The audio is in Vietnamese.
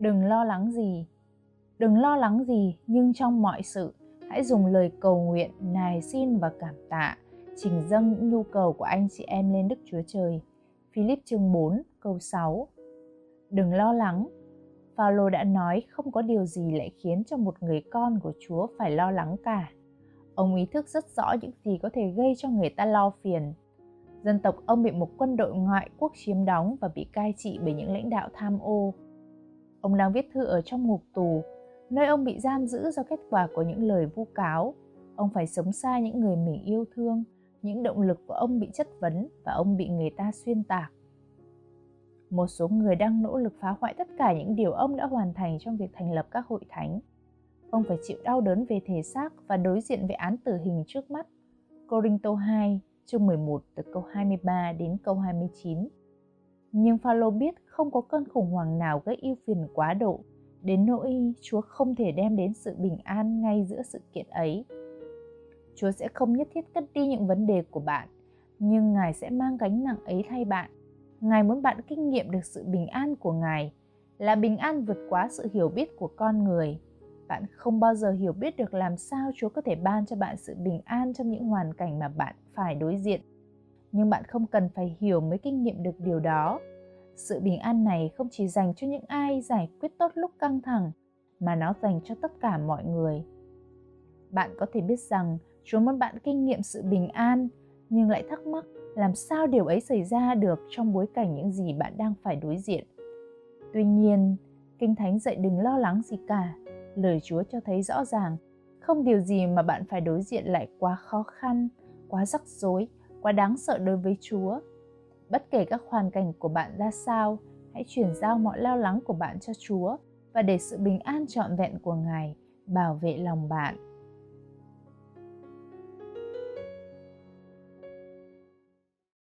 Đừng lo lắng gì. Đừng lo lắng gì, nhưng trong mọi sự, hãy dùng lời cầu nguyện, nài xin và cảm tạ, trình dâng những nhu cầu của anh chị em lên Đức Chúa Trời. Philip chương 4 câu 6 Đừng lo lắng, Phaolô đã nói không có điều gì lại khiến cho một người con của Chúa phải lo lắng cả. Ông ý thức rất rõ những gì có thể gây cho người ta lo phiền. Dân tộc ông bị một quân đội ngoại quốc chiếm đóng và bị cai trị bởi những lãnh đạo tham ô. Ông đang viết thư ở trong ngục tù, nơi ông bị giam giữ do kết quả của những lời vu cáo. Ông phải sống xa những người mình yêu thương, những động lực của ông bị chất vấn và ông bị người ta xuyên tạc một số người đang nỗ lực phá hoại tất cả những điều ông đã hoàn thành trong việc thành lập các hội thánh. Ông phải chịu đau đớn về thể xác và đối diện với án tử hình trước mắt. Corinto 2, chương 11 từ câu 23 đến câu 29. Nhưng Phaolô biết không có cơn khủng hoảng nào gây ưu phiền quá độ, đến nỗi Chúa không thể đem đến sự bình an ngay giữa sự kiện ấy. Chúa sẽ không nhất thiết cất đi những vấn đề của bạn, nhưng Ngài sẽ mang gánh nặng ấy thay bạn Ngài muốn bạn kinh nghiệm được sự bình an của Ngài, là bình an vượt quá sự hiểu biết của con người. Bạn không bao giờ hiểu biết được làm sao Chúa có thể ban cho bạn sự bình an trong những hoàn cảnh mà bạn phải đối diện. Nhưng bạn không cần phải hiểu mới kinh nghiệm được điều đó. Sự bình an này không chỉ dành cho những ai giải quyết tốt lúc căng thẳng, mà nó dành cho tất cả mọi người. Bạn có thể biết rằng Chúa muốn bạn kinh nghiệm sự bình an, nhưng lại thắc mắc làm sao điều ấy xảy ra được trong bối cảnh những gì bạn đang phải đối diện tuy nhiên kinh thánh dạy đừng lo lắng gì cả lời chúa cho thấy rõ ràng không điều gì mà bạn phải đối diện lại quá khó khăn quá rắc rối quá đáng sợ đối với chúa. Bất kể các hoàn cảnh của bạn ra sao, hãy chuyển giao mọi lo lắng của bạn cho chúa và để sự bình an trọn vẹn của ngài bảo vệ lòng bạn.